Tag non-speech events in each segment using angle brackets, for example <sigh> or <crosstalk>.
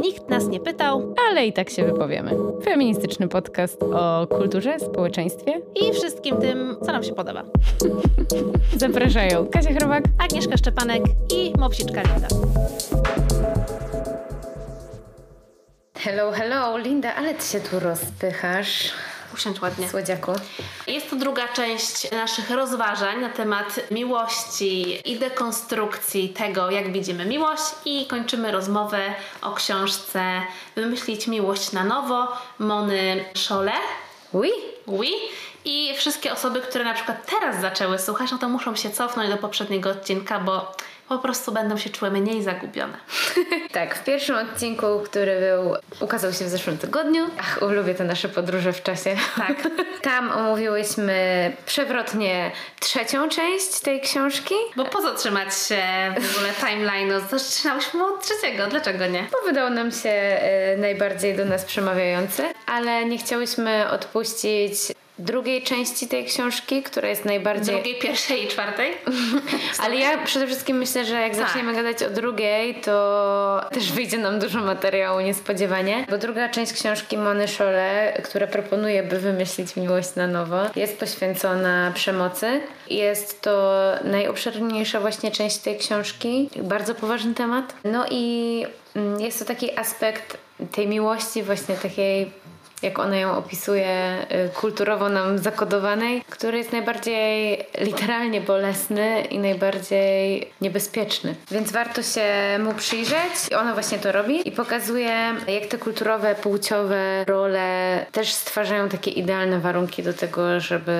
Nikt nas nie pytał Ale i tak się wypowiemy. Feministyczny podcast o kulturze, społeczeństwie. i wszystkim tym, co nam się podoba. <laughs> Zapraszają Kasia Chrobak. Agnieszka Szczepanek i Mopsiczka Linda. Hello, hello, Linda, ale ty się tu rozpychasz, Usiądź ładnie. słodziaku. Jest to druga część naszych rozważań na temat miłości i dekonstrukcji tego, jak widzimy miłość i kończymy rozmowę o książce Wymyślić miłość na nowo Mony Szole. Oui? Oui. I wszystkie osoby, które na przykład teraz zaczęły słuchać, no to muszą się cofnąć do poprzedniego odcinka, bo po prostu będą się czuły mniej zagubione. <laughs> Tak, w pierwszym odcinku, który był, ukazał się w zeszłym tygodniu. Ach, lubię te nasze podróże w czasie. Tak. <laughs> Tam omówiłyśmy przewrotnie trzecią część tej książki. Bo po co trzymać się w ogóle timeline'u? Zaczynałyśmy od trzeciego, dlaczego nie? Bo wydał nam się e, najbardziej do nas przemawiający, ale nie chciałyśmy odpuścić drugiej części tej książki, która jest najbardziej... Drugiej, pierwszej i czwartej? <laughs> Ale ja przede wszystkim myślę, że jak Tak. zaczniemy gadać o drugiej, to też wyjdzie nam dużo materiału niespodziewanie. Bo druga część książki Mony Szole, która proponuje, by wymyślić miłość na nowo, jest poświęcona przemocy. Jest to najobszerniejsza właśnie część tej książki. Bardzo poważny temat. No i mm, jest to taki aspekt tej miłości właśnie takiej jak ona ją opisuje, y, kulturowo nam zakodowanej, który jest najbardziej literalnie bolesny i najbardziej niebezpieczny. Więc warto się mu przyjrzeć. I Ona właśnie to robi i pokazuje, jak te kulturowe, płciowe role też stwarzają takie idealne warunki do tego, żeby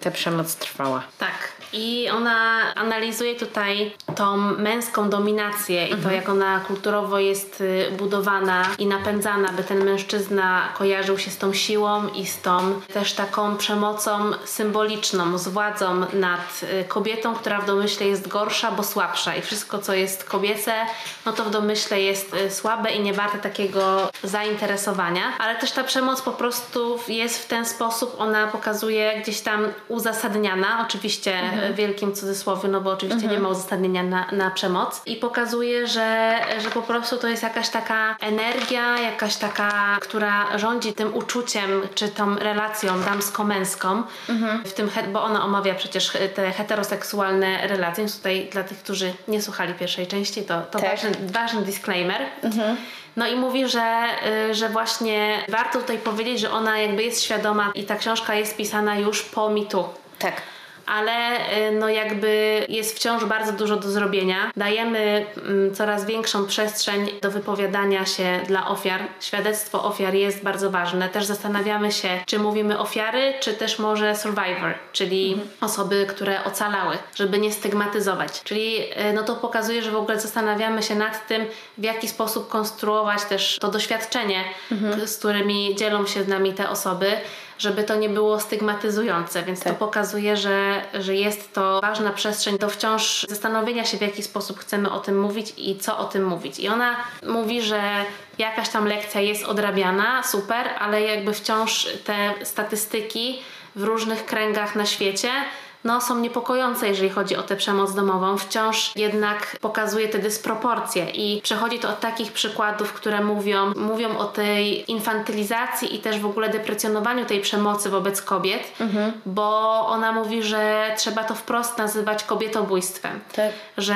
ta przemoc trwała. Tak. I ona analizuje tutaj tą męską dominację i to, jak ona kulturowo jest y, budowana i napędzana, by ten mężczyzna kojarzył się z tą siłą i z tą też taką przemocą symboliczną, z władzą nad y, kobietą, która w domyśle jest gorsza, bo słabsza. I wszystko, co jest kobiece, no to w domyśle jest y, słabe i nie warte takiego zainteresowania, ale też ta przemoc po prostu jest w ten sposób, ona pokazuje gdzieś tam uzasadniana, oczywiście wielkim cudzysłowie, no bo oczywiście nie ma uzasadnienia na, na przemoc i pokazuje, że, że po prostu to jest jakaś taka energia, jakaś taka, która rządzi tym uczuciem, czy tą relacją damsko-męską, w tym, bo ona omawia przecież te heteroseksualne relacje, więc tutaj dla tych, którzy nie słuchali pierwszej części, to, to Tak. ważny, ważny disclaimer. No i mówi, że, y, że właśnie warto tutaj powiedzieć, że ona jakby jest świadoma i ta książka jest pisana już po mitu. Tak. Ale y, no jakby jest wciąż bardzo dużo do zrobienia. Dajemy mm, coraz większą przestrzeń do wypowiadania się dla ofiar. Świadectwo ofiar jest bardzo ważne. Też zastanawiamy się, czy mówimy ofiary, czy też może survivor, czyli osoby, które ocalały, żeby nie stygmatyzować. Czyli y, no to pokazuje, że w ogóle zastanawiamy się nad tym, w jaki sposób konstruować też to doświadczenie, k- z którymi dzielą się z nami te osoby żeby to nie było stygmatyzujące, więc to pokazuje, że, że jest to ważna przestrzeń do wciąż zastanowienia się, w jaki sposób chcemy o tym mówić i co o tym mówić. I ona mówi, że jakaś tam lekcja jest odrabiana, super, ale jakby wciąż te statystyki w różnych kręgach na świecie no, są niepokojące, jeżeli chodzi o tę przemoc domową. Wciąż jednak pokazuje te dysproporcje i przechodzi to od takich przykładów, które mówią, mówią o tej infantylizacji i też w ogóle deprecjonowaniu tej przemocy wobec kobiet, bo ona mówi, że trzeba to wprost nazywać kobietobójstwem. Tak. Że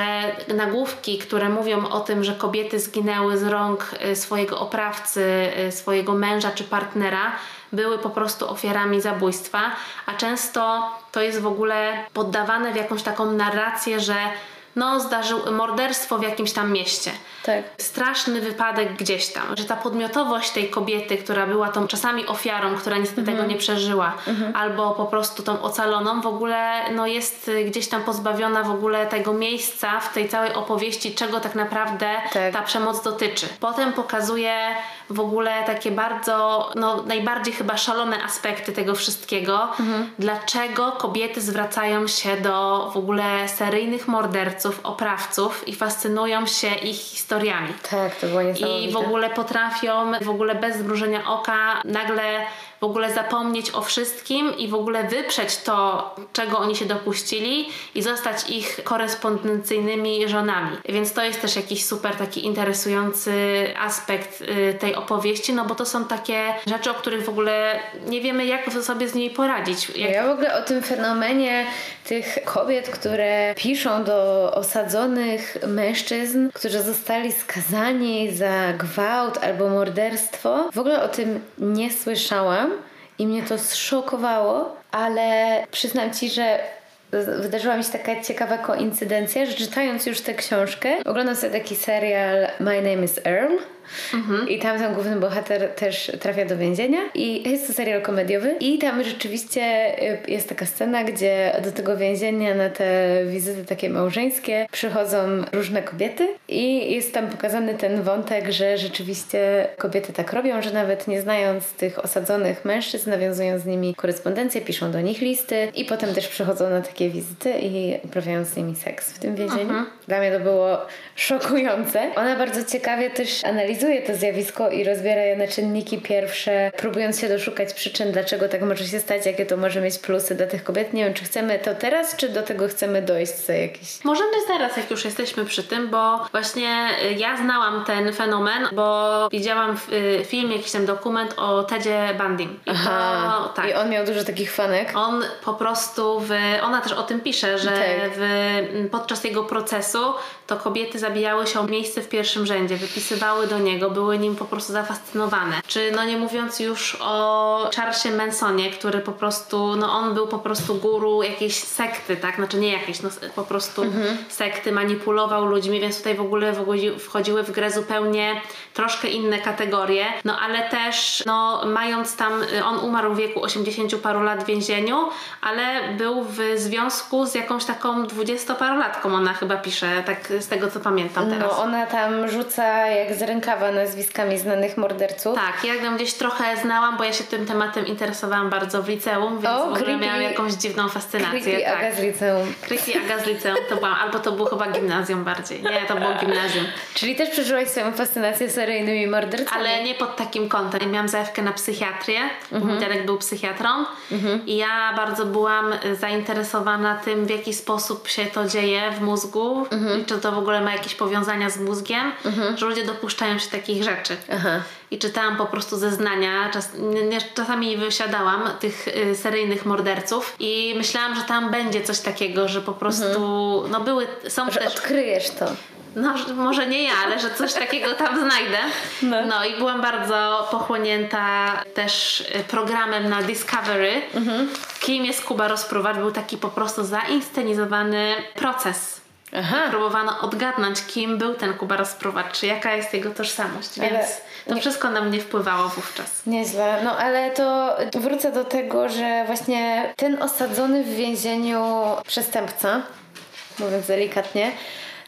nagłówki, które mówią o tym, że kobiety zginęły z rąk y, swojego oprawcy, y, swojego męża czy partnera, były po prostu ofiarami zabójstwa, a często to jest w ogóle poddawane w jakąś taką narrację, że no zdarzył morderstwo w jakimś tam mieście. Tak. Straszny wypadek gdzieś tam, że ta podmiotowość tej kobiety, która była tą czasami ofiarą, która niestety tego nie przeżyła, albo po prostu tą ocaloną, w ogóle no, jest y, gdzieś tam pozbawiona w ogóle tego miejsca w tej całej opowieści, czego tak naprawdę Tak. ta przemoc dotyczy. Potem pokazuje w ogóle takie bardzo, no najbardziej chyba szalone aspekty tego wszystkiego. Dlaczego kobiety zwracają się do w ogóle seryjnych morderców, oprawców i fascynują się ich historiami. Tak, to było niesamowite. I w ogóle potrafią, w ogóle bez zmrużenia oka, nagle w ogóle zapomnieć o wszystkim i w ogóle wyprzeć to, czego oni się dopuścili i zostać ich korespondencyjnymi żonami. Więc to jest też jakiś super taki interesujący aspekt y, tej opowieści, no bo to są takie rzeczy, o których w ogóle nie wiemy, jak sobie z nimi poradzić. Jak... Ja w ogóle o tym fenomenie tych kobiet, które piszą do osadzonych mężczyzn, którzy zostali skazani za gwałt albo morderstwo, w ogóle o tym nie słyszałam i mnie to zszokowało, ale przyznam ci, że wydarzyła mi się taka ciekawa koincydencja, że czytając już tę książkę, oglądam sobie taki serial My Name is Earl Mhm. I tam ten główny bohater też trafia do więzienia i jest to serial komediowy i tam rzeczywiście y, jest taka scena, gdzie do tego więzienia na te wizyty takie małżeńskie przychodzą różne kobiety i jest tam pokazany ten wątek, że rzeczywiście kobiety tak robią, że nawet nie znając tych osadzonych mężczyzn, nawiązują z nimi korespondencję, piszą do nich listy i potem też przychodzą na takie wizyty i uprawiają z nimi seks w tym więzieniu. Mhm. Dla mnie to było szokujące. Ona bardzo ciekawie też analizuje analizuje to zjawisko i rozbiera je na czynniki pierwsze, próbując się doszukać przyczyn, dlaczego tak może się stać, jakie to może mieć plusy dla tych kobiet. Nie wiem, czy chcemy to teraz, czy do tego chcemy dojść za jakieś... Możemy zaraz, jak już jesteśmy przy tym, bo właśnie y, ja znałam ten fenomen, bo widziałam y, film, jakiś tam dokument o Tedzie Bundy. I Aha. To, tak. I on miał dużo takich fanek. On po prostu, w, ona też o tym pisze, że tak. w, podczas jego procesu to kobiety zabijały się o miejsce w pierwszym rzędzie, wypisywały do niego, były nim po prostu zafascynowane. Czy no nie mówiąc już o Charlesie Mansonie, który po prostu, no on był po prostu guru jakiejś sekty, tak? Znaczy nie jakiejś, no po prostu mhm. sekty, manipulował ludźmi, więc tutaj w ogóle wchodziły w grę zupełnie troszkę inne kategorie. No ale też, no mając tam, on umarł w wieku 80 paru lat w więzieniu, ale był w związku z jakąś taką dwudziestoparolatką, ona chyba pisze, tak z tego co pamiętam teraz. No ona tam rzuca jak z rękawa nazwiskami znanych morderców. Tak, ja ją gdzieś trochę znałam, bo ja się tym tematem interesowałam bardzo w liceum, więc o, w ogóle miałam jakąś dziwną fascynację. Creepy tak. Aga z liceum. Creepy Aga z liceum to byłam, albo to było chyba gimnazjum bardziej. Nie, to było gimnazjum. Czyli też przeżyłaś swoją fascynację seryjnymi mordercami? Ale nie pod takim kątem. Miałam zajawkę na psychiatrię, mhm. mój dziadek był psychiatrą mhm. i ja bardzo byłam zainteresowana tym, w jaki sposób się to dzieje w mózgu mhm. i czy to w ogóle ma jakieś powiązania z mózgiem, mhm. że ludzie dopuszczają się takich rzeczy. Aha. I czytałam po prostu zeznania, czas, czasami wysiadałam tych y, seryjnych morderców i myślałam, że tam będzie coś takiego, że po prostu, mhm. no były, są że też... odkryjesz to. No, może nie ja, ale że coś takiego tam znajdę. No. no. i byłam bardzo pochłonięta też y, programem na Discovery. Mhm. Kim jest Kuba Rozpruwacz? Był taki po prostu zainscenizowany proces Aha. Próbowano odgadnąć, kim był ten Kuba Rozpruwacz, czy jaka jest jego tożsamość, ale więc to wszystko na mnie wpływało wówczas. Nieźle. No ale to wrócę do tego, że właśnie ten osadzony w więzieniu przestępca, mówiąc delikatnie,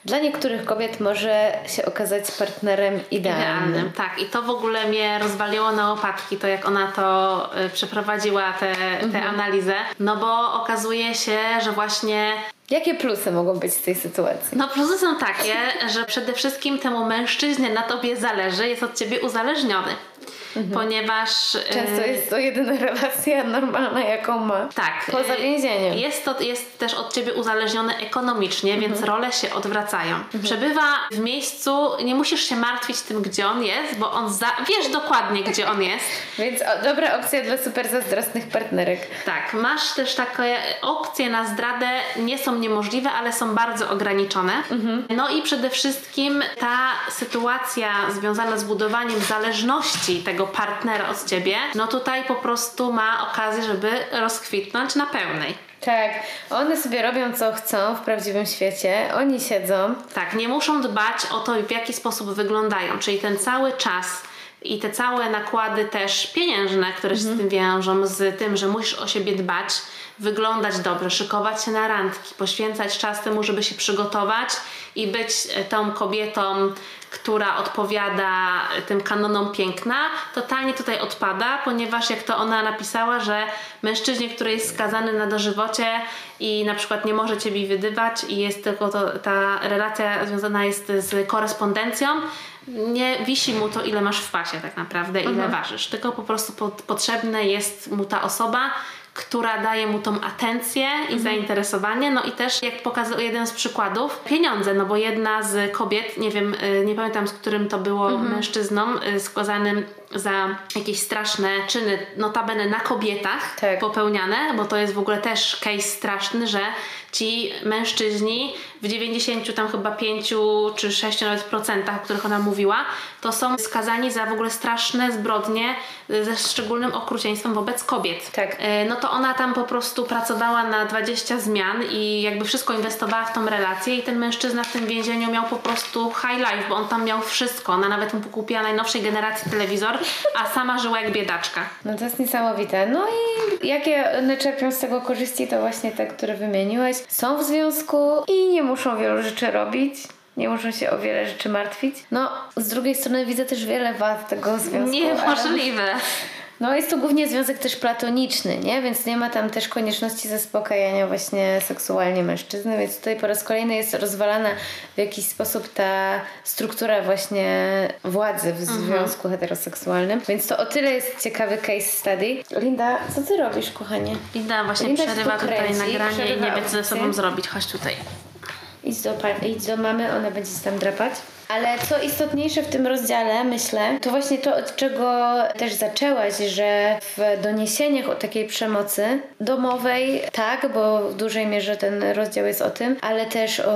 dla niektórych kobiet może się okazać partnerem idealnym. idealnym. Tak, i to w ogóle mnie rozwaliło na łopatki, to jak ona to y, przeprowadziła, tę mhm. analizę, no bo okazuje się, że właśnie Jakie plusy mogą być z tej sytuacji? No plusy są takie, że przede wszystkim temu mężczyźnie na tobie zależy, jest od ciebie uzależniony mhm. ponieważ... Często y, jest to jedyna <laughs> relacja normalna, jaką ma. Tak. Poza y, więzieniem. Jest to jest też od ciebie uzależnione ekonomicznie, mhm. więc role się odwracają. Mhm. Przebywa w miejscu, nie musisz się martwić tym, gdzie on jest, bo on za, wiesz dokładnie, gdzie on jest. <laughs> więc o, dobra opcja dla super zazdrosnych partnerek. Tak. Masz też takie opcje na zdradę, nie są niemożliwe, ale są bardzo ograniczone. Mhm. No i przede wszystkim ta sytuacja związana z budowaniem zależności tego partnera od ciebie, no tutaj po prostu ma okazję, żeby rozkwitnąć na pełnej. Tak, one sobie robią co chcą w prawdziwym świecie, oni siedzą. Tak, nie muszą dbać o to, w jaki sposób wyglądają, czyli ten cały czas i te całe nakłady też pieniężne, które się mhm. z tym wiążą, z tym, że musisz o siebie dbać, wyglądać dobrze, szykować się na randki, poświęcać czas temu, żeby się przygotować i być tą kobietą, która odpowiada tym kanonom piękna, totalnie tutaj odpada, ponieważ jak to ona napisała, że mężczyźnie, który jest skazany na dożywocie i na przykład nie może ciebie wydywać i jest tylko to, ta relacja związana jest z korespondencją, nie wisi mu to, ile masz w pasie tak naprawdę, ile mhm. ważysz. Tylko po prostu pod, potrzebna jest mu ta osoba, która daje mu tą atencję i mhm. zainteresowanie. No i też, jak pokazał jeden z przykładów, pieniądze, no bo jedna z kobiet, nie wiem, y, nie pamiętam z którym to było mhm. mężczyzną, y, skazanym za jakieś straszne czyny, notabene na kobietach tak. popełniane, bo to jest w ogóle też case straszny, że ci mężczyźni w 90 tam chyba 5 czy 6 nawet procentach, o których ona mówiła, to są skazani za w ogóle straszne zbrodnie ze szczególnym okrucieństwem wobec kobiet. Tak. E, no to ona tam po prostu pracowała na 20 zmian i jakby wszystko inwestowała w tą relację i ten mężczyzna w tym więzieniu miał po prostu high life, bo on tam miał wszystko. Ona nawet mu kupiła najnowszej generacji telewizor, a sama żyła jak biedaczka. No to jest niesamowite. No i jakie one czerpią z tego korzyści, to właśnie te, które wymieniłeś. Są w związku i nie muszą wielu rzeczy robić nie muszą się o wiele rzeczy martwić. No, z drugiej strony widzę też wiele wad tego związku. Niemożliwe. Ale... No jest to głównie związek też platoniczny, nie? Więc nie ma tam też konieczności zaspokajania właśnie seksualnie mężczyzny, więc tutaj po raz kolejny jest rozwalana w jakiś sposób ta struktura właśnie władzy w mhm. związku heteroseksualnym. Więc to o tyle jest ciekawy case study. Linda, co ty robisz, kochanie? Linda właśnie Linda przerywa tutaj nagranie i nie wie co ze sobą zrobić. Chodź tutaj. Idź do, idź do mamy, ona będzie się tam drapać. Ale co istotniejsze w tym rozdziale, myślę, to właśnie to, od czego też zaczęłaś, że w doniesieniach o takiej przemocy domowej, tak, bo w dużej mierze ten rozdział jest o tym, ale też o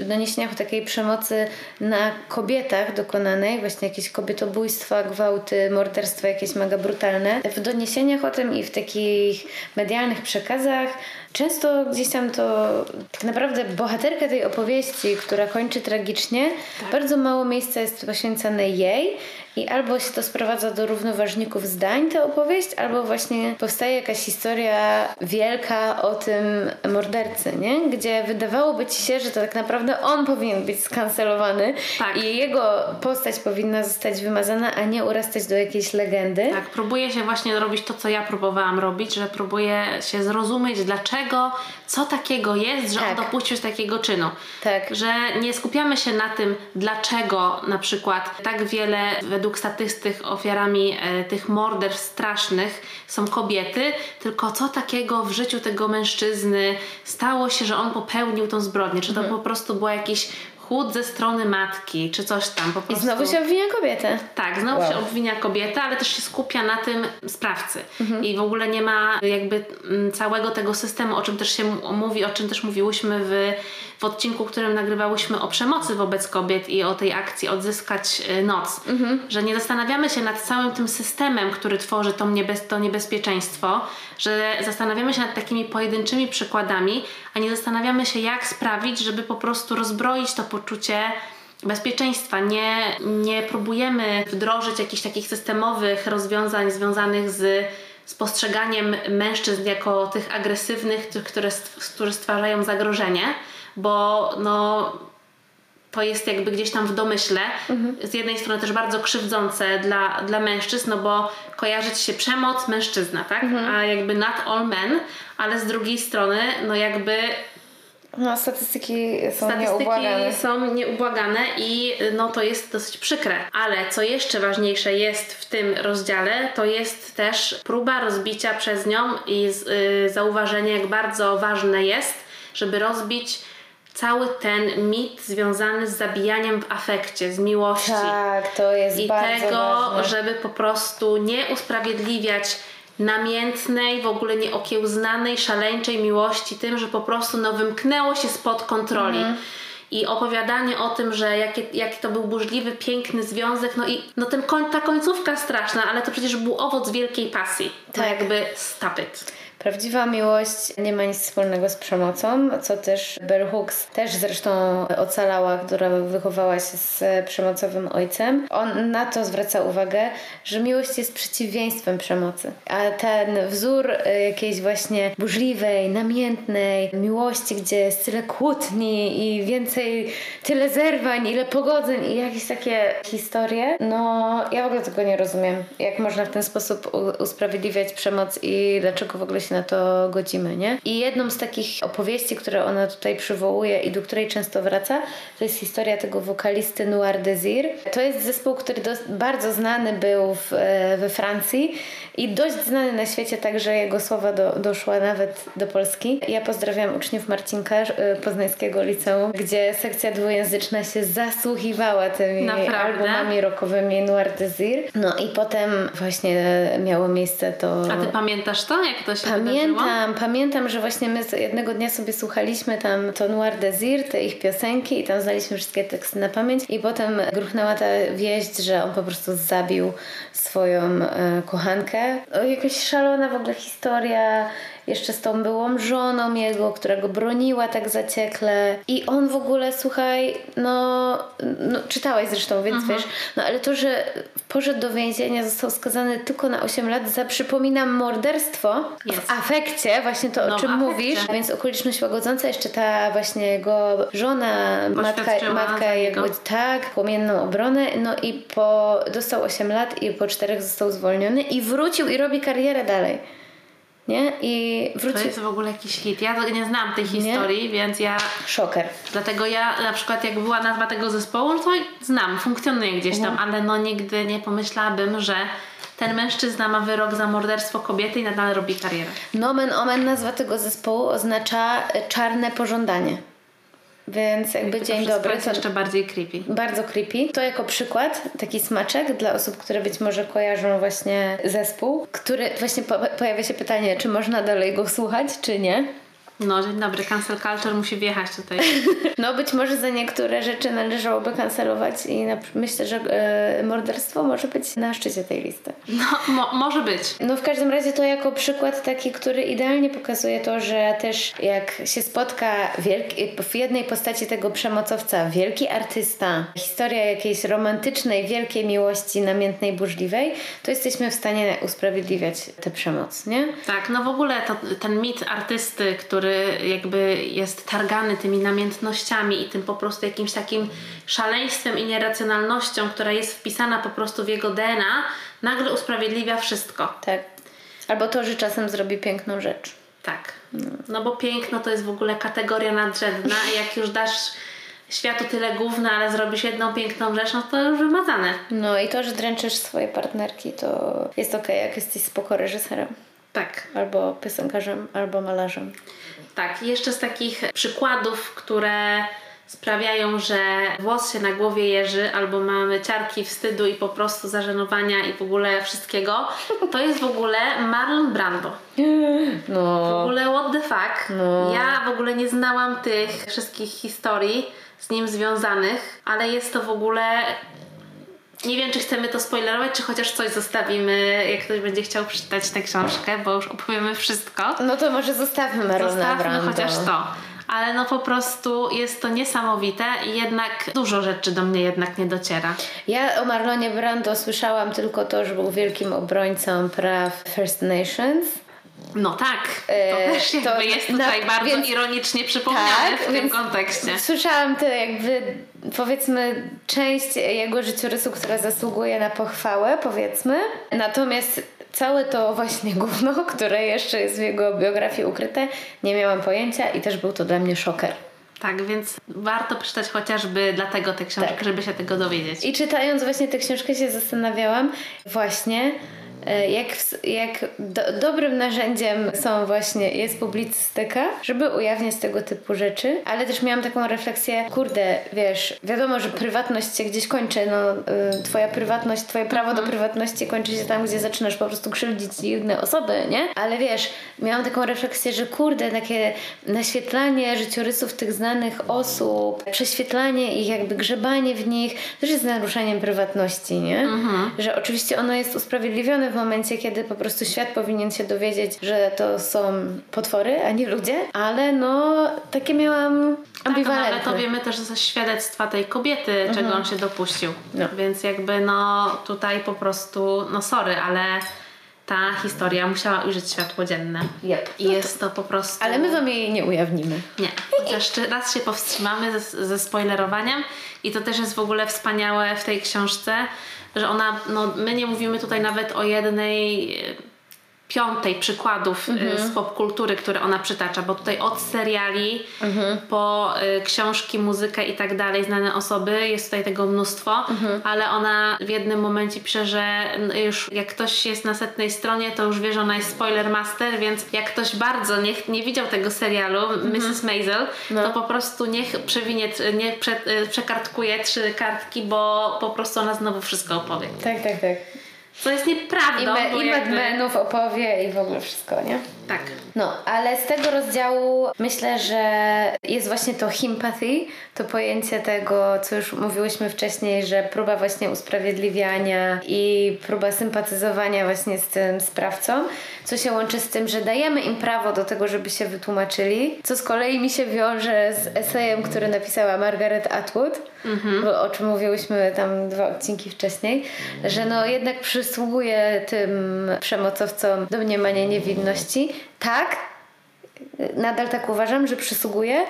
doniesieniach o takiej przemocy na kobietach dokonanej, właśnie jakieś kobietobójstwa, gwałty, morderstwa jakieś mega brutalne. W doniesieniach o tym i w takich medialnych przekazach często gdzieś tam to tak naprawdę bohaterka tej opowieści, która kończy tragicznie, tak. Bardzo mało miejsca jest poświęcone jej i albo się to sprowadza do równoważników zdań, ta opowieść, albo właśnie powstaje jakaś historia wielka o tym mordercy, nie? Gdzie wydawałoby ci się, że to tak naprawdę on powinien być skancelowany tak. i jego postać powinna zostać wymazana, a nie urastać do jakiejś legendy. Tak, próbuje się właśnie robić to, co ja próbowałam robić, że próbuje się zrozumieć, dlaczego, co takiego jest, że tak. on dopuścił takiego czynu. Tak. Że nie skupiamy się na tym, dlaczego na przykład tak wiele według statystyk ofiarami e, tych morderstw strasznych są kobiety, tylko co takiego w życiu tego mężczyzny stało się, że on popełnił tą zbrodnię? Czy to mhm. po prostu było jakieś chłód ze strony matki, czy coś tam po prostu. I znowu się obwinia kobietę. Tak, znowu wow. się obwinia kobietę, ale też się skupia na tym sprawcy. Mhm. I w ogóle nie ma jakby mm, całego tego systemu, o czym też się mówi, o czym też mówiłyśmy w, w odcinku, w którym nagrywałyśmy o przemocy wobec kobiet i o tej akcji Odzyskać y, Noc. Mhm. Że nie zastanawiamy się nad całym tym systemem, który tworzy to, niebez, to niebezpieczeństwo, że zastanawiamy się nad takimi pojedynczymi przykładami, a nie zastanawiamy się, jak sprawić, żeby po prostu rozbroić to poczucie bezpieczeństwa. Nie, nie próbujemy wdrożyć jakichś takich systemowych rozwiązań związanych z, z postrzeganiem mężczyzn jako tych agresywnych, tych, które, które stwarzają zagrożenie, bo no, to jest jakby gdzieś tam w domyśle. Mhm. Z jednej strony też bardzo krzywdzące dla, dla mężczyzn, no bo kojarzyć się przemoc, mężczyzna, tak? Mhm. A jakby not all men, ale z drugiej strony, no jakby no, statystyki są statystyki nieubłagane. są nieubłagane i no, to jest dosyć przykre. Ale co jeszcze ważniejsze jest w tym rozdziale, to jest też próba rozbicia przez nią i z, y, zauważenie, jak bardzo ważne jest, żeby rozbić cały ten mit związany z zabijaniem w afekcie, z miłości. Tak, to jest I bardzo tego, ważne. żeby po prostu nie usprawiedliwiać namiętnej, w ogóle nieokiełznanej, szaleńczej miłości tym, że po prostu no, wymknęło się spod kontroli. Mhm. I opowiadanie o tym, że jaki, jaki to był burzliwy, piękny związek, no i no ten koń, ta końcówka straszna, ale to przecież był owoc wielkiej pasji. Tak. To jakby stop it. Prawdziwa miłość nie ma nic wspólnego z przemocą, co też Bell Hooks też zresztą ocalała, która wychowała się z przemocowym ojcem. On na to zwraca uwagę, że miłość jest przeciwieństwem przemocy. A ten wzór e, jakiejś właśnie burzliwej, namiętnej miłości, gdzie jest tyle kłótni i więcej, tyle zerwań, ile pogodzeń i jakieś takie historie, no ja w ogóle tego nie rozumiem. Jak można w ten sposób usprawiedliwiać przemoc i dlaczego w ogóle się na to godzimy, nie? I jedną z takich opowieści, które ona tutaj przywołuje i do której często wraca, to jest historia tego wokalisty Noir Desir. To jest zespół, który bardzo znany był w, e, we Francji i dość znany na świecie, także jego słowa do, doszła nawet do Polski. Ja pozdrawiam uczniów Marcinka e, Poznańskiego Liceum, gdzie sekcja dwujęzyczna się zasłuchiwała tymi Naprawdę? albumami rockowymi Noir Desir. No i potem właśnie miało miejsce to... A ty pamiętasz to? Jak to się Pamiętam, pamiętam, że właśnie my jednego dnia sobie słuchaliśmy tam to Noir Desir, te ich piosenki i tam znaliśmy wszystkie teksty na pamięć i potem gruchnęła ta wieść, że on po prostu zabił swoją e, kochankę. O, jakaś szalona w ogóle historia jeszcze z tą byłą żoną jego, która go broniła tak zaciekle i on w ogóle, słuchaj, no, no czytałeś zresztą, więc mhm. wiesz, no ale to, że poszedł do więzienia, został skazany tylko na 8 lat za, przypominam, morderstwo Jest. w afekcie, właśnie to, no, o czym mówisz, więc okoliczność łagodząca, jeszcze ta właśnie jego żona, matka, matka jego, tak, płomienną obronę, no i po, dostał 8 lat i po czterech został zwolniony i wrócił i robi karierę dalej nie? I wróci... To jest w ogóle jakiś hit. Ja nie znam tej historii, nie? więc ja... Szoker. Dlatego ja na przykład jak była nazwa tego zespołu, to znam, funkcjonuje gdzieś tam, mhm. ale no nigdy nie pomyślałabym, że ten mężczyzna ma wyrok za morderstwo kobiety i nadal robi karierę. Nomen omen nazwa tego zespołu oznacza czarne pożądanie. Więc jakby dzień dobry. To jeszcze bardziej creepy. Bardzo creepy. To jako przykład, taki smaczek dla osób, które być może kojarzą właśnie zespół, który właśnie po pojawia się pytanie, czy można dalej go słuchać, czy nie. No, dzień dobry, cancel culture musi wjechać tutaj. <laughs> No, być może za niektóre rzeczy należałoby kancelować i na, myślę, że e, morderstwo może być na szczycie tej listy. No, mo może być. No, w każdym razie to jako przykład taki, który idealnie pokazuje to, że też jak się spotka wielki, w jednej postaci tego przemocowca wielki artysta, historia jakiejś romantycznej, wielkiej miłości, namiętnej, burzliwej, to jesteśmy w stanie usprawiedliwiać tę przemoc, nie? Tak, no w ogóle to, ten mit artysty, który jakby jest targany tymi namiętnościami i tym po prostu jakimś takim szaleństwem i nieracjonalnością, która jest wpisana po prostu w jego DNA, nagle usprawiedliwia wszystko. Tak. Albo to, że czasem zrobi piękną rzecz. Tak. No bo piękno to jest w ogóle kategoria nadrzędna i jak już dasz światu tyle gówna, ale zrobisz jedną piękną rzecz, no to już wymazane. No i to, że dręczysz swoje partnerki, to jest okej, okay, jak jesteś spoko reżyserem. Tak. Albo piosenkarzem, albo malarzem. Tak, jeszcze z takich przykładów, które sprawiają, że włos się na głowie jeży, albo mamy ciarki wstydu i po prostu zażenowania i w ogóle wszystkiego, to jest w ogóle Marlon Brando. No. W ogóle what the fuck. No. Ja w ogóle nie znałam tych wszystkich historii z nim związanych, ale jest to w ogóle nie wiem, czy chcemy to spoilerować, czy chociaż coś zostawimy, jak ktoś będzie chciał przeczytać tę książkę, bo już opowiemy wszystko. No to może zostawmy Marlona Zostawmy Brando. chociaż to. Ale no po prostu jest to niesamowite i jednak dużo rzeczy do mnie jednak nie dociera. Ja o Marlonie Brando słyszałam tylko to, że był wielkim obrońcą praw First Nations. No tak, to e, też jakby to jest tutaj na, bardzo więc, ironicznie przypomniane tak, w tym kontekście. Słyszałam to jakby powiedzmy część jego życiorysu, która zasługuje na pochwałę, powiedzmy. Natomiast całe to właśnie <laughs> gówno, które jeszcze jest w jego biografii ukryte, nie miałam pojęcia i też był to dla mnie szoker. Tak, więc warto przeczytać chociażby dlatego tę książkę, tak. żeby się tego dowiedzieć. I czytając właśnie tę książkę się zastanawiałam właśnie, jak, jak do, dobrym narzędziem są właśnie, jest publicystyka, żeby ujawniać tego typu rzeczy, ale też miałam taką refleksję, kurde, wiesz, wiadomo, że prywatność się gdzieś kończy, no y, twoja prywatność, twoje prawo do mhm. prywatności kończy się tam, gdzie zaczynasz po prostu krzywdzić inne osoby, nie? Ale wiesz, miałam taką refleksję, że kurde, takie naświetlanie życiorysów tych znanych osób, prześwietlanie ich, jakby grzebanie w nich, też jest naruszeniem prywatności, nie? Mhm. Że oczywiście ono jest usprawiedliwione w momencie, kiedy po prostu świat powinien się dowiedzieć, że to są potwory, a nie ludzie, ale no takie miałam ambiwalentne. Tak, no, ale to wiemy też ze świadectwa tej kobiety, czego Mhm. on się dopuścił. Więc jakby no tutaj po prostu, no sorry, ale ta historia musiała ujrzeć światło dzienne. Yep. I jest to po prostu... Ale my wam jej nie ujawnimy. Nie, chociaż jeszcze raz się powstrzymamy ze, ze spoilerowaniem i to też jest w ogóle wspaniałe w tej książce, że ona, no my nie mówimy tutaj nawet o jednej piątej przykładów e, z popkultury, które ona przytacza, bo tutaj od seriali po e, książki, muzykę i tak dalej, znane osoby, jest tutaj tego mnóstwo, ale ona w jednym momencie pisze, że już jak ktoś jest na setnej stronie, to już wie, że ona jest spoiler master, więc jak ktoś bardzo nie, nie widział tego serialu, Mrs. Maisel, to po prostu niech przewinie, tr- nie prze, e, przekartkuje trzy kartki, bo po prostu ona znowu wszystko opowie. Tak, tak, tak. Co jest I, nieprawdą, me, bo i jakby... Opowie i w ogóle wszystko, nie? Tak. No, ale z tego rozdziału myślę, że jest właśnie to sympathy, to pojęcie tego, co już mówiłyśmy wcześniej, że próba właśnie usprawiedliwiania i próba sympatyzowania właśnie z tym sprawcą, co się łączy z tym, że dajemy im prawo do tego, żeby się wytłumaczyli, co z kolei mi się wiąże z esejem, który napisała Margaret Atwood, bo, o czym mówiłyśmy tam dwa odcinki wcześniej, że no jednak przysługuje tym przemocowcom domniemanie niewinności. Tak, nadal tak uważam, że przysługuje.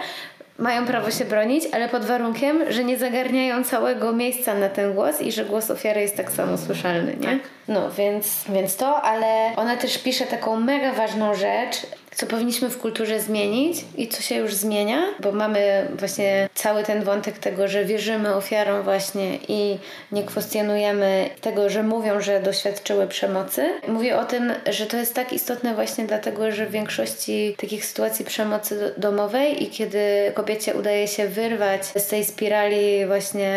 Mają prawo się bronić, ale pod warunkiem, że nie zagarniają całego miejsca na ten głos i że głos ofiary jest tak samo słyszalny, nie? No, więc, więc to, ale ona też pisze taką mega ważną rzecz, co powinniśmy w kulturze zmienić i co się już zmienia, bo mamy właśnie cały ten wątek tego, że wierzymy ofiarom właśnie i nie kwestionujemy tego, że mówią, że doświadczyły przemocy. Mówię o tym, że to jest tak istotne właśnie dlatego, że w większości takich sytuacji przemocy do- domowej i kiedy kobiecie udaje się wyrwać z tej spirali właśnie,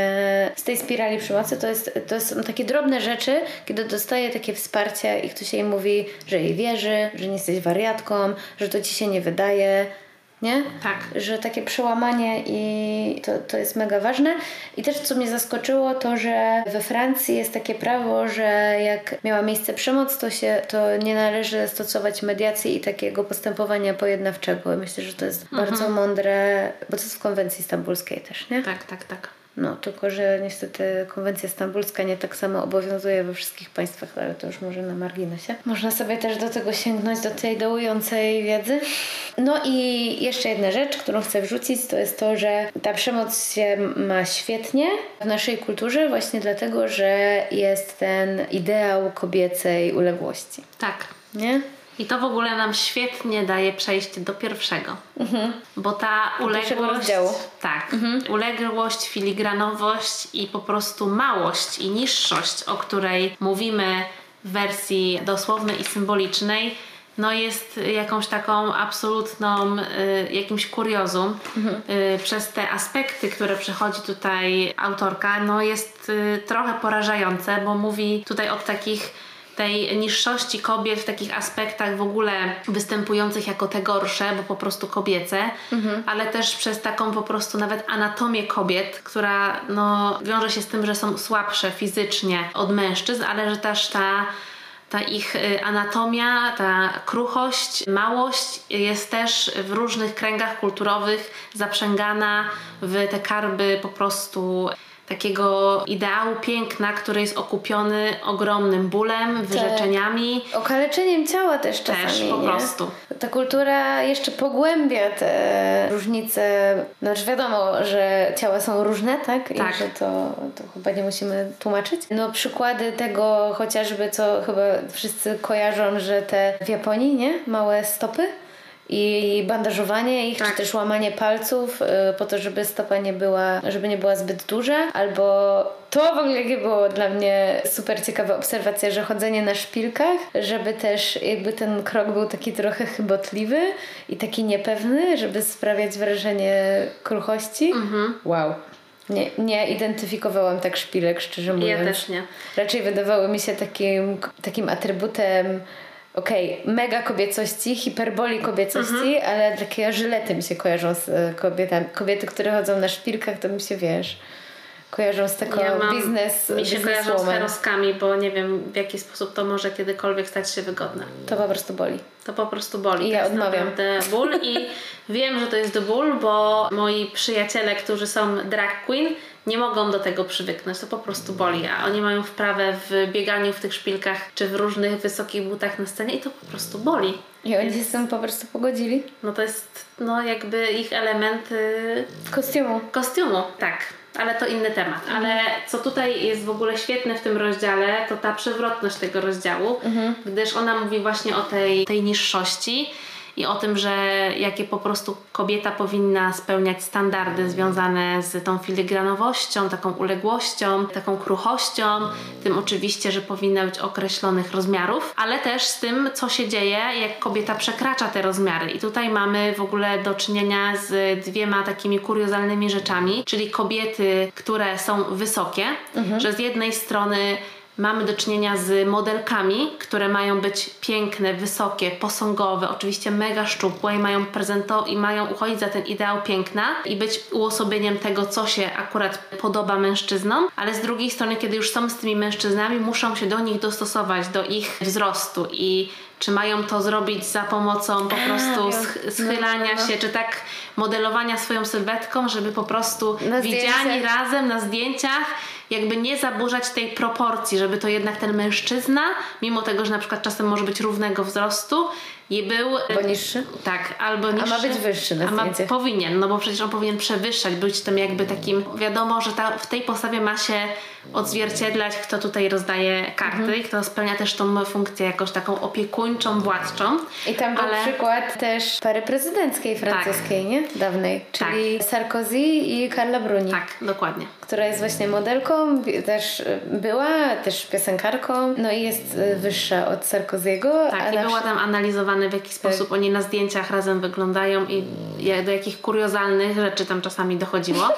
z tej spirali przemocy, to, jest, to są takie drobne rzeczy, kiedy dostaje takie wsparcie i ktoś jej mówi, że jej wierzy, że nie jesteś wariatką, że to ci się nie wydaje, nie? Tak. Że takie przełamanie i to, to jest mega ważne. I też co mnie zaskoczyło, to że we Francji jest takie prawo, że jak miała miejsce przemoc, to się to nie należy stosować mediacji i takiego postępowania pojednawczego. Myślę, że to jest bardzo mądre, bo to jest w konwencji stambulskiej też, nie? Tak, tak, tak. No, tylko że niestety konwencja stambulska nie tak samo obowiązuje we wszystkich państwach, ale to już może na marginesie. Można sobie też do tego sięgnąć, do tej dołującej wiedzy. No i jeszcze jedna rzecz, którą chcę wrzucić, to jest to, że ta przemoc się ma świetnie w naszej kulturze właśnie dlatego, że jest ten ideał kobiecej uległości. Tak. Nie? I to w ogóle nam świetnie daje przejście do pierwszego. Bo ta uległość. Tak. Uległość, filigranowość i po prostu małość i niższość, o której mówimy w wersji dosłownej i symbolicznej, no jest jakąś taką absolutną, y, jakimś kuriozum. Y, przez te aspekty, które przechodzi tutaj autorka, no jest y, trochę porażające, bo mówi tutaj o takich tej niższości kobiet w takich aspektach w ogóle występujących jako te gorsze, bo po prostu kobiece, ale też przez taką po prostu nawet anatomię kobiet, która no, wiąże się z tym, że są słabsze fizycznie od mężczyzn, ale że też ta ta ich y, anatomia, ta kruchość, małość jest też w różnych kręgach kulturowych zaprzęgana w te karby po prostu takiego ideału piękna, który jest okupiony ogromnym bólem, wyrzeczeniami. Okaleczeniem ciała też czasami. Też, po nie? prostu. Ta kultura jeszcze pogłębia te różnice. Znaczy wiadomo, że ciała są różne, tak? I Tak. że to, to chyba nie musimy tłumaczyć. No przykłady tego chociażby, co chyba wszyscy kojarzą, że te w Japonii, nie? Małe stopy i bandażowanie ich, Tak. czy też łamanie palców y, po to, żeby stopa nie była, żeby nie była zbyt duża, albo to w ogóle było dla mnie super ciekawa obserwacja, że chodzenie na szpilkach, żeby też jakby ten krok był taki trochę chybotliwy i taki niepewny, żeby sprawiać wrażenie kruchości. Wow. Nie, nie identyfikowałam tak szpilek, szczerze mówiąc. Ja też nie. Raczej wydawały mi się takim, takim atrybutem okej, mega kobiecości, hiperboli kobiecości, ale takie żylety mi się kojarzą z e, kobietami. Kobiety, które chodzą na szpilkach, to mi się, wiesz, kojarzą z taką Ja mam- biznes Mi się kojarzą z heroskami, bo nie wiem w jaki sposób to może kiedykolwiek stać się wygodne. To po prostu boli. To po prostu boli. I ja odmawiam. ból i <laughs> wiem, że to jest ból, bo moi przyjaciele, którzy są drag queen, nie mogą do tego przywyknąć. To po prostu boli, a oni mają wprawę w bieganiu w tych szpilkach czy w różnych wysokich butach na scenie i to po prostu boli. I oni się z tym po prostu pogodzili. No to jest no jakby ich element y, Kostiumu. kostiumu. Tak. Ale to inny temat. Ale co tutaj jest w ogóle świetne w tym rozdziale, to ta przewrotność tego rozdziału, gdyż ona mówi właśnie o tej, tej niższości i o tym, że jakie po prostu kobieta powinna spełniać standardy związane z tą filigranowością, taką uległością, taką kruchością, tym oczywiście, że powinna być określonych rozmiarów, ale też z tym, co się dzieje, jak kobieta przekracza te rozmiary. I tutaj mamy w ogóle do czynienia z dwiema takimi kuriozalnymi rzeczami, czyli kobiety, które są wysokie, że z jednej strony Mamy do czynienia z modelkami, które mają być piękne, wysokie, posągowe, oczywiście mega szczupłe i mają prezento i mają uchodzić za ten ideał piękna i być uosobieniem tego, co się akurat podoba mężczyznom, ale z drugiej strony, kiedy już są z tymi mężczyznami, muszą się do nich dostosować, do ich wzrostu i czy mają to zrobić za pomocą po prostu wiem. sch- schylania No, no, no. się, czy tak modelowania swoją sylwetką, żeby po prostu Na widziani zdjęciach. razem na zdjęciach jakby nie zaburzać tej proporcji, żeby to jednak ten mężczyzna, mimo tego, że na przykład czasem może być równego wzrostu, i był... Bo niższy. Tak, albo niższy. ma być wyższy na a ma, zdjęciach. Powinien, no bo przecież on powinien przewyższać, być tym jakby takim, wiadomo, że ta, w tej postawie ma się odzwierciedlać, kto tutaj rozdaje karty Mhm. i kto spełnia też tą funkcję jakoś taką opiekuńczą, władczą. I tam był Ale- przykład też pary prezydenckiej francuskiej, nie? Dawnej. Czyli Sarkozy i Carla Bruni. Tak, dokładnie. Która jest właśnie modelką, też y, była, też piosenkarką, no i jest y, wyższa od Sarkoziego. Tak, a i była tam analizowane w jaki sposób oni na zdjęciach razem wyglądają i do jakich kuriozalnych rzeczy tam czasami dochodziło. <laughs>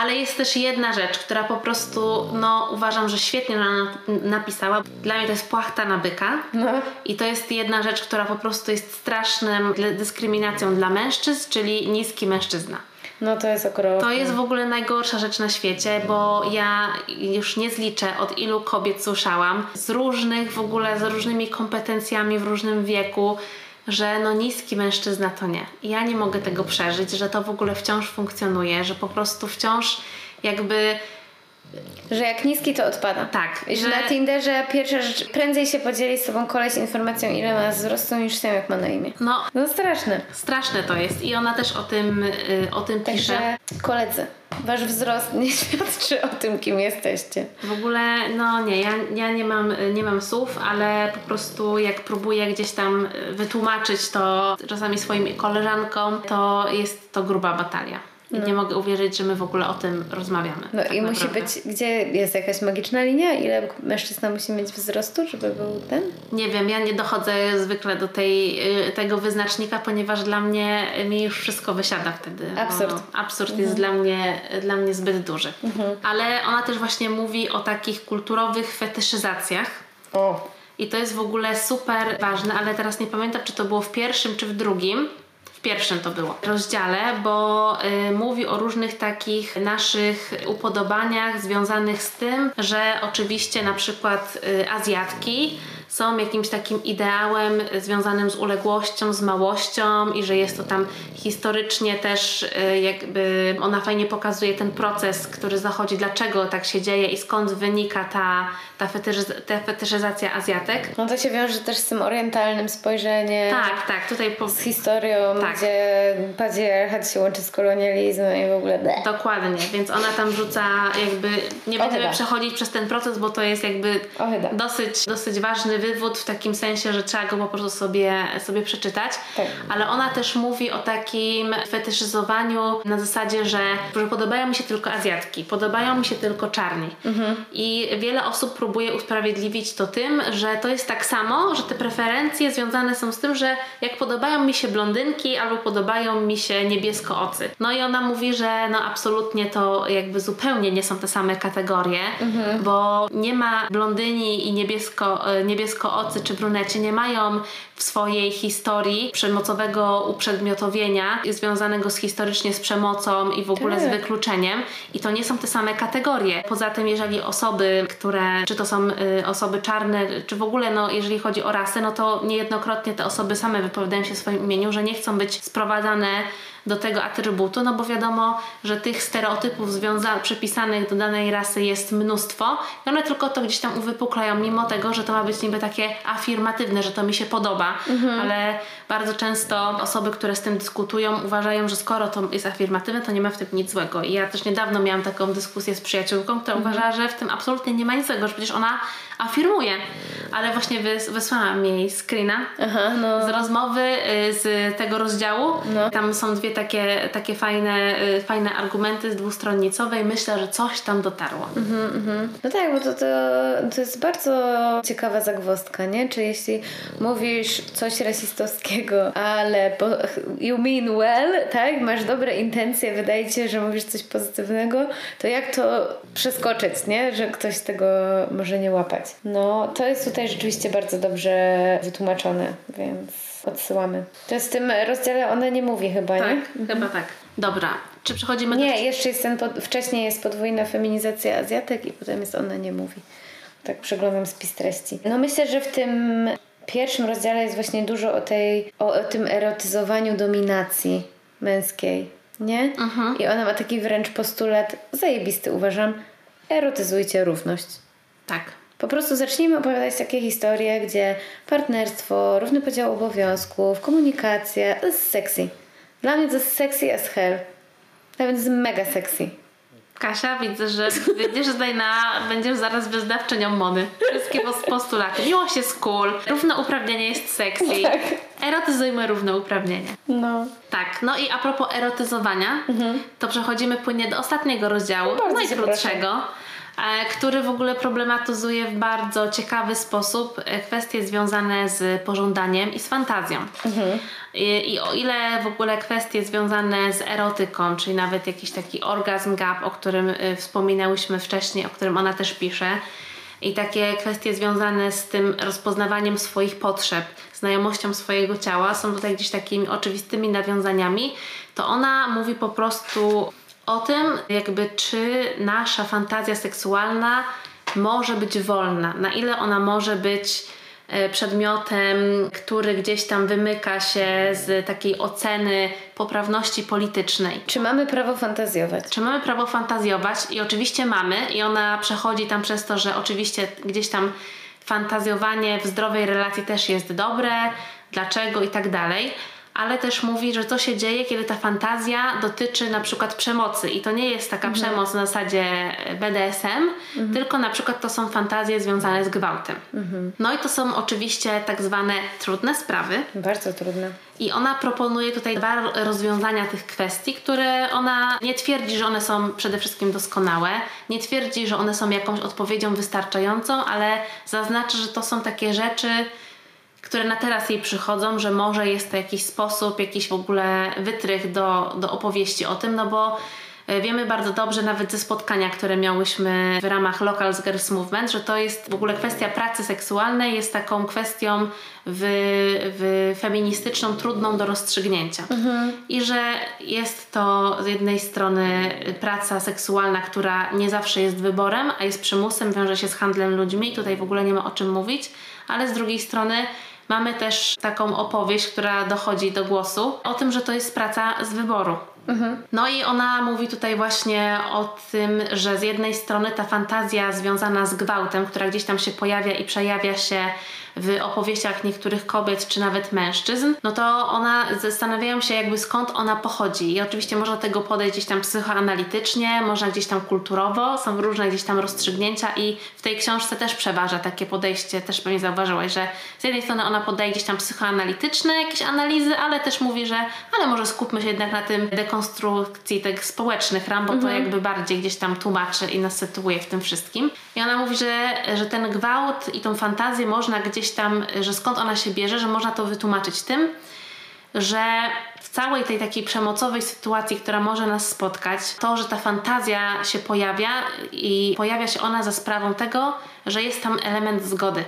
Ale jest też jedna rzecz, która po prostu, no uważam, że świetnie ona napisała. Dla mnie to jest płachta na byka. No. I to jest jedna rzecz, która po prostu jest strasznym dyskryminacją dla mężczyzn, czyli niski mężczyzna. No to jest okropne. To jest w ogóle najgorsza rzecz na świecie, bo ja już nie zliczę od ilu kobiet słyszałam z różnych w ogóle, z różnymi kompetencjami w różnym wieku, że no niski mężczyzna to nie. I ja nie mogę tego przeżyć, że to w ogóle wciąż funkcjonuje, że po prostu wciąż jakby Że jak niski, to odpada. Tak, I że że- na Tinderze pierwsza rzecz, prędzej się podzieli z tobą koleś informacją, ile ma wzrostu, niż tym, jak ma na imię. no No straszne. straszne to jest i ona też o tym, y, o tym pisze. Także koledzy, wasz wzrost nie <laughs> świadczy o tym, kim jesteście. W ogóle, no nie, ja, ja nie, mam, nie mam słów, ale po prostu jak próbuję gdzieś tam y, wytłumaczyć to czasami swoim koleżankom, to jest to gruba batalia. I nie mogę uwierzyć, że my w ogóle o tym rozmawiamy. No tak i musi naprawdę. być, gdzie jest jakaś magiczna linia? Ile mężczyzna musi mieć wzrostu, żeby był ten? Nie wiem, ja nie dochodzę zwykle do tej, y, tego wyznacznika, ponieważ dla mnie y, mi już wszystko wysiada wtedy. Absurd. absurd jest dla mnie, dla mnie zbyt duży. Ale ona też właśnie mówi o takich kulturowych fetyszyzacjach. O. I to jest w ogóle super ważne, ale teraz nie pamiętam, czy to było w pierwszym, czy w drugim. Pierwszym to było. Rozdziale, bo y, mówi o różnych takich naszych upodobaniach związanych z tym, że oczywiście na przykład y, Azjatki są jakimś takim ideałem związanym z uległością, z małością i że jest to tam historycznie też y, jakby ona fajnie pokazuje ten proces, który zachodzi, dlaczego tak się dzieje i skąd wynika ta, ta, fetyszyz- ta fetyszyzacja Azjatek. No to się wiąże też z tym orientalnym spojrzeniem. Tak, tak, tutaj po, Z historią, Tak. gdzie patriarchat się łączy z kolonializmem i w ogóle bleh. Dokładnie, więc ona tam rzuca jakby, nie będziemy Ochyda. przechodzić przez ten proces, bo to jest jakby dosyć, dosyć ważny wywód w takim sensie, że trzeba go po prostu sobie, sobie przeczytać. Tak. Ale ona też mówi o takim fetyszyzowaniu na zasadzie, że, że podobają mi się tylko Azjatki, podobają mi się tylko czarni. Mhm. I wiele osób próbuje usprawiedliwić to tym, że to jest tak samo, że te preferencje związane są z tym, że jak podobają mi się blondynki albo podobają mi się niebieskoocy. No i ona mówi, że no absolutnie to jakby zupełnie nie są te same kategorie, bo nie ma blondyni i niebiesko, e, niebieskoocy czy bruneci nie mają w swojej historii przemocowego uprzedmiotowienia związanego z historycznie z przemocą i w ogóle tak. z wykluczeniem i to nie są te same kategorie. Poza tym, jeżeli osoby, które, czy to są y, osoby czarne, czy w ogóle, no, jeżeli chodzi o rasę, no to niejednokrotnie te osoby same wypowiadają się w swoim imieniu, że nie chcą być sprowadzane do tego atrybutu, no bo wiadomo, że tych stereotypów związanych, przypisanych do danej rasy jest mnóstwo i one tylko to gdzieś tam uwypuklają, mimo tego, że to ma być niby takie afirmatywne, że to mi się podoba, mhm. ale bardzo często osoby, które z tym dyskutują, uważają, że skoro to jest afirmatywne, to nie ma w tym nic złego. I ja też niedawno miałam taką dyskusję z przyjaciółką, która mhm. uważała, że w tym absolutnie nie ma nic złego, że przecież ona afirmuje. Ale właśnie wys wysłałam jej screena Aha, no. z rozmowy y, z tego rozdziału. No. Tam są dwie takie, takie fajne, y, fajne argumenty dwustronnicowe i myślę, że coś tam dotarło. Mhm, mhm. No tak, bo to, to, to jest bardzo ciekawa zagwozdka, nie? Czy jeśli mówisz coś rasistowskiego, ale po, you mean well, tak? Masz dobre intencje, wydaje ci się, że mówisz coś pozytywnego, to jak to przeskoczyć, nie? Że ktoś tego może nie łapać. No, to jest tutaj rzeczywiście bardzo dobrze wytłumaczone, więc odsyłamy. To jest w tym rozdziale ona nie mówi chyba, tak, nie? Chyba tak. Dobra, czy przechodzimy nie, do... Nie, jeszcze jest ten, pod... wcześniej jest podwójna feminizacja Azjatek i potem jest ona nie mówi. Tak przeglądam spis treści. No myślę, że w tym pierwszym rozdziale jest właśnie dużo o tej, o, o tym erotyzowaniu dominacji męskiej, nie? Mhm. I ona ma taki wręcz postulat zajebisty, uważam, erotyzujcie równość. Tak. Po prostu zacznijmy opowiadać takie historie, gdzie partnerstwo, równy podział obowiązków, komunikacja, to jest sexy. Dla mnie to jest sexy as hell. Nawet jest mega sexy. Kasia, widzę, że będziesz tutaj na, będziesz zaraz wyznawczynią mody. Wszystkie postulaty. Miłość jest cool, równouprawnienie jest sexy. Tak. Erotyzujmy równouprawnienie. No. Tak, no i a propos erotyzowania, mhm. to przechodzimy płynnie do ostatniego rozdziału, najkrótszego. Który w ogóle problematyzuje w bardzo ciekawy sposób e, kwestie związane z pożądaniem i z fantazją. Mhm. I, I, o ile w ogóle kwestie związane z erotyką, czyli nawet jakiś taki orgazm gap, o którym y, wspominałyśmy wcześniej, o którym ona też pisze, i takie kwestie związane z tym rozpoznawaniem swoich potrzeb, znajomością swojego ciała są tutaj gdzieś takimi oczywistymi nawiązaniami, to ona mówi po prostu o tym, jakby czy nasza fantazja seksualna może być wolna, na ile ona może być e, przedmiotem, który gdzieś tam wymyka się z takiej oceny poprawności politycznej. Czy mamy prawo fantazjować? Czy mamy prawo fantazjować? I oczywiście mamy, i ona przechodzi tam przez to, że oczywiście gdzieś tam fantazjowanie w zdrowej relacji też jest dobre, dlaczego i tak dalej ale też mówi, że co się dzieje, kiedy ta fantazja dotyczy na przykład przemocy i to nie jest taka mhm. przemoc na zasadzie BDSM, mhm. tylko na przykład to są fantazje związane z gwałtem. Mhm. No i to są oczywiście tak zwane trudne sprawy. Bardzo trudne. I ona proponuje tutaj dwa rozwiązania tych kwestii, które ona nie twierdzi, że one są przede wszystkim doskonałe, nie twierdzi, że one są jakąś odpowiedzią wystarczającą, ale zaznacza, że to są takie rzeczy, które na teraz jej przychodzą, że może jest to jakiś sposób, jakiś w ogóle wytrych do, do opowieści o tym, no bo e, Wiemy bardzo dobrze, nawet ze spotkania, które miałyśmy w ramach Local Girls Movement, że to jest w ogóle kwestia pracy seksualnej, jest taką kwestią w, w feministyczną, trudną do rozstrzygnięcia. Mhm. I że jest to z jednej strony praca seksualna, która nie zawsze jest wyborem, a jest przymusem, wiąże się z handlem ludźmi, tutaj w ogóle nie ma o czym mówić, ale z drugiej strony Mamy też taką opowieść, która dochodzi do głosu o tym, że to jest praca z wyboru. Mhm. No i ona mówi tutaj właśnie o tym, że z jednej strony ta fantazja związana z gwałtem, która gdzieś tam się pojawia i przejawia się w opowieściach niektórych kobiet czy nawet mężczyzn, no to ona zastanawiają się jakby skąd ona pochodzi. I oczywiście można tego podejść gdzieś tam psychoanalitycznie, można gdzieś tam kulturowo, są różne gdzieś tam rozstrzygnięcia i w tej książce też przeważa takie podejście, też pewnie zauważyłaś, że z jednej strony ona podaje gdzieś tam psychoanalityczne jakieś analizy, ale też mówi, że ale może skupmy się jednak na tym dekonstrukcji tych społecznych ram, bo mhm. to jakby bardziej gdzieś tam tłumaczy i nas sytuuje w tym wszystkim. I ona mówi, że, że ten gwałt i tą fantazję można gdzieś tam, że skąd ona się bierze, że można to wytłumaczyć tym, że w całej tej takiej przemocowej sytuacji, która może nas spotkać, to, że ta fantazja się pojawia i pojawia się ona za sprawą tego, że jest tam element zgody.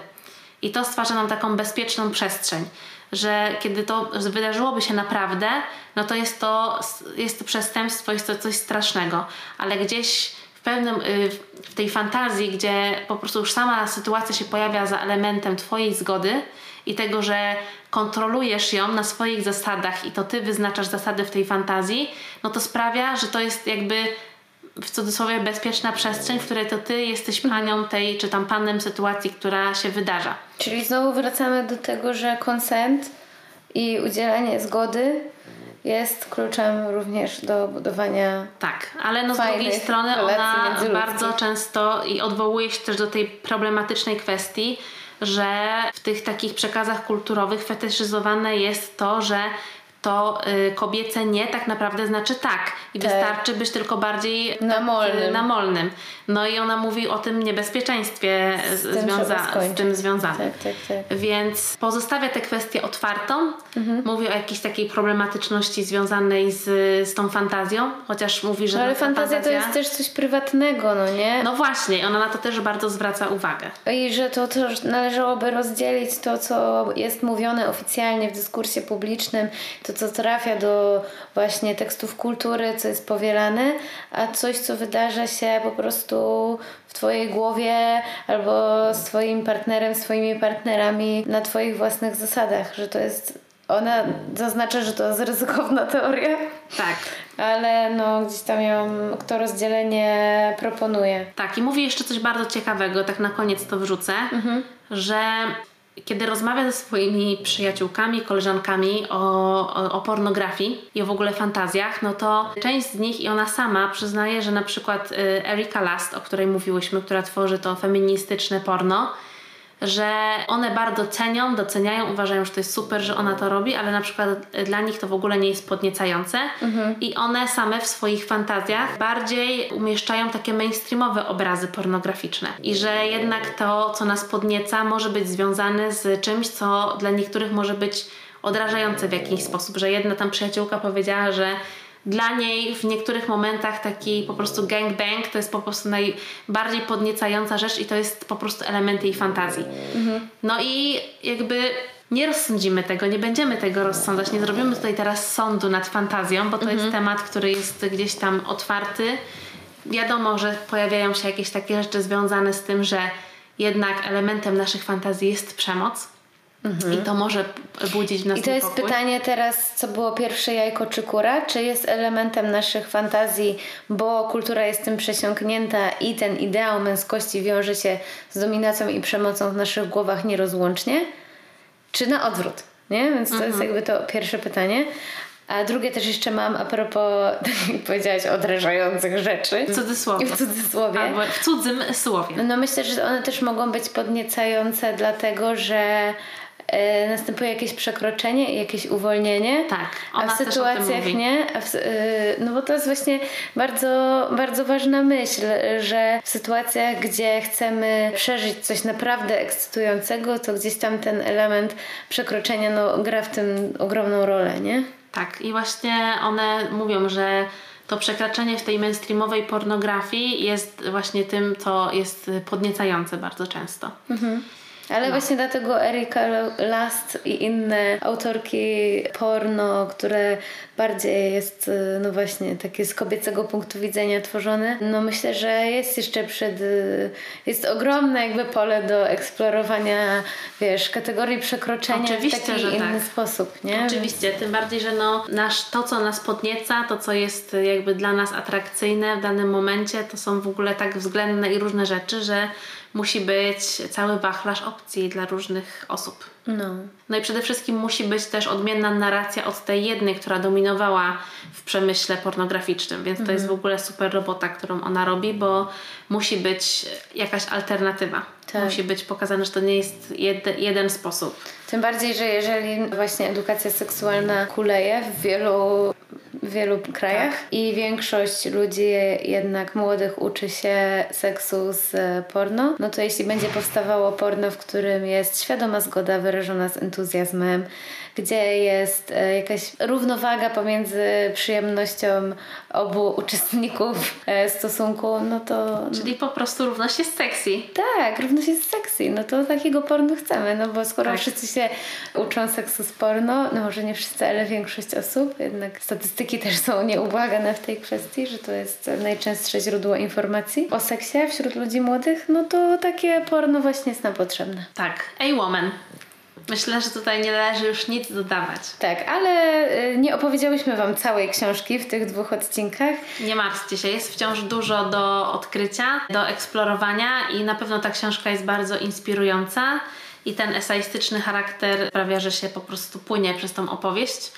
I to stwarza nam taką bezpieczną przestrzeń, że kiedy to wydarzyłoby się naprawdę, no to jest to, jest to przestępstwo, jest to coś strasznego, ale gdzieś pewnym, y, w tej fantazji, gdzie po prostu już sama sytuacja się pojawia za elementem Twojej zgody i tego, że kontrolujesz ją na swoich zasadach i to Ty wyznaczasz zasady w tej fantazji, no to sprawia, że to jest jakby w cudzysłowie bezpieczna przestrzeń, w której to ty jesteś panią tej, czy tam panem sytuacji, która się wydarza. Czyli znowu wracamy do tego, że konsent i udzielanie zgody jest kluczem również do budowania. Tak, ale no z drugiej strony ona bardzo często i odwołuje się też do tej problematycznej kwestii, że w tych takich przekazach kulturowych fetyszyzowane jest to, że to y, kobiece nie tak naprawdę znaczy tak. I tak. wystarczy być tylko bardziej namolnym. Y, namolnym. No i ona mówi o tym niebezpieczeństwie z, z, związa- z tym związanym. Tak, tak, tak, Więc pozostawia tę kwestię otwartą. Mhm. Mówi o jakiejś takiej problematyczności związanej z, z tą fantazją, chociaż mówi, że. No, ale fantazja, fantazja to jest też coś prywatnego, no nie? No właśnie, ona na to też bardzo zwraca uwagę. I że to też należałoby rozdzielić to, co jest mówione oficjalnie w dyskursie publicznym, to co trafia do właśnie tekstów kultury, co jest powielane, a coś, co wydarza się po prostu w Twojej głowie albo z Twoim partnerem, swoimi partnerami na Twoich własnych zasadach, że to jest ona zaznacza, że to jest ryzykowna teoria. Tak. Ale no gdzieś tam ją to rozdzielenie proponuje. Tak, i mówi jeszcze coś bardzo ciekawego, tak na koniec to wrzucę, mhm. że kiedy rozmawia ze swoimi przyjaciółkami, koleżankami o, o, o, pornografii i o w ogóle fantazjach, no to część z nich i ona sama przyznaje, że na przykład y, Erika Last, o której mówiłyśmy, która tworzy to feministyczne porno, że one bardzo cenią, doceniają, uważają, że to jest super, że ona to robi, ale na przykład dla nich to w ogóle nie jest podniecające. Mhm. i one same w swoich fantazjach bardziej umieszczają takie mainstreamowe obrazy pornograficzne. I że jednak to, co nas podnieca, może być związane z czymś, co dla niektórych może być odrażające w jakiś sposób, że jedna tam przyjaciółka powiedziała, że dla niej w niektórych momentach taki po prostu gangbang to jest po prostu najbardziej podniecająca rzecz i to jest po prostu element jej fantazji. Mhm. No i jakby nie rozsądzimy tego, nie będziemy tego rozsądzać, nie zrobimy tutaj teraz sądu nad fantazją, bo to mhm. jest temat, który jest gdzieś tam otwarty. Wiadomo, że pojawiają się jakieś takie rzeczy związane z tym, że jednak elementem naszych fantazji jest przemoc. Mhm. I to może budzić w nas I to jest niepokój. pytanie teraz, co było pierwsze jajko czy kura? Czy jest elementem naszych fantazji, bo kultura jest tym przesiąknięta i ten ideał męskości wiąże się z dominacją i przemocą w naszych głowach nierozłącznie? Czy na odwrót? Nie? Więc to mhm. jest jakby to pierwsze pytanie. A drugie też jeszcze mam a propos, <laughs> tak jak powiedziałaś, odrażających rzeczy. W cudzysłowie. W cudzysłowie. Albo w cudzym słowie. No myślę, że one też mogą być podniecające, dlatego że następuje jakieś przekroczenie i jakieś uwolnienie. Tak. a w sytuacjach nie. W, e, no bo to jest właśnie bardzo, bardzo ważna myśl, że w sytuacjach, gdzie chcemy przeżyć coś naprawdę ekscytującego, to gdzieś tam ten element przekroczenia no, gra w tym ogromną rolę, nie? Tak. I właśnie one mówią, że to przekraczanie w tej mainstreamowej pornografii jest właśnie tym, co jest podniecające bardzo często. Mhm. Ale no. właśnie dlatego Erika Last i inne autorki porno, które bardziej jest, y, no właśnie, takie z kobiecego punktu widzenia tworzone, no myślę, że jest jeszcze przed, y, jest ogromne jakby pole do eksplorowania, wiesz, kategorii przekroczenia Oczywiście, w taki że inny tak. sposób, nie? Oczywiście, tym bardziej, że no nasz, to, co nas podnieca, to, co jest jakby dla nas atrakcyjne w danym momencie, to są w ogóle tak względne i różne rzeczy, że musi być cały wachlarz opcji dla różnych osób. No. no i przede wszystkim musi być też odmienna narracja od tej jednej, która dominowała w przemyśle pornograficznym, więc to jest mhm. w ogóle super robota, którą ona robi, bo musi być jakaś alternatywa. Tak. Musi być pokazane, że to nie jest jed, jeden sposób. Tym bardziej, że jeżeli właśnie edukacja seksualna kuleje w wielu w wielu krajach Tak. i większość ludzi jednak młodych uczy się seksu z porno, no to jeśli będzie powstawało porno, w którym jest świadoma zgoda wyrażona z entuzjazmem, gdzie jest e, jakaś równowaga pomiędzy przyjemnością obu uczestników e, stosunku, no to Czyli po prostu równość jest sexy. tak, równość jest sexy, no to takiego porno chcemy, no bo skoro Tak. wszyscy się uczą seksu z porno, no może nie wszyscy, ale większość osób, jednak statystyki też są nieubłagane w tej kwestii, że to jest najczęstsze źródło informacji o seksie wśród ludzi młodych, no to takie porno właśnie jest nam potrzebne. Tak. Ej, woman. Myślę, że tutaj nie należy już nic dodawać. Tak, ale y, nie opowiedziałyśmy Wam całej książki w tych dwóch odcinkach. Nie martwcie się, jest wciąż dużo do odkrycia, do eksplorowania i na pewno ta książka jest bardzo inspirująca i ten eseistyczny charakter sprawia, że się po prostu płynie przez tą opowieść.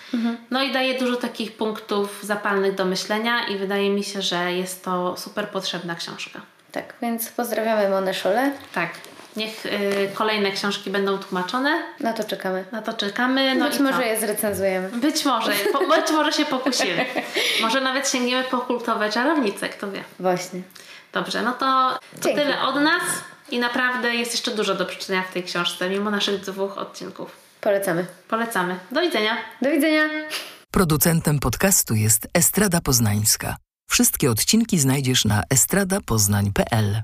No i daje dużo takich punktów zapalnych do myślenia i wydaje mi się, że jest to super potrzebna książka. Tak, więc pozdrawiamy Monę Szole. Tak, niech y, kolejne książki będą tłumaczone, Na to czekamy. na to czekamy. No Być i może co? je zrecenzujemy. Być może, po, być może się pokusimy. <laughs> Może nawet sięgniemy po kultowe czarownice, kto wie. Właśnie. Dobrze, no to, to tyle od nas i naprawdę jest jeszcze dużo do przeczytania w tej książce, mimo naszych dwóch odcinków. Polecamy. Polecamy. Do widzenia. Do widzenia. Producentem podcastu jest Estrada Poznańska. Wszystkie odcinki znajdziesz na estradapoznań.pl.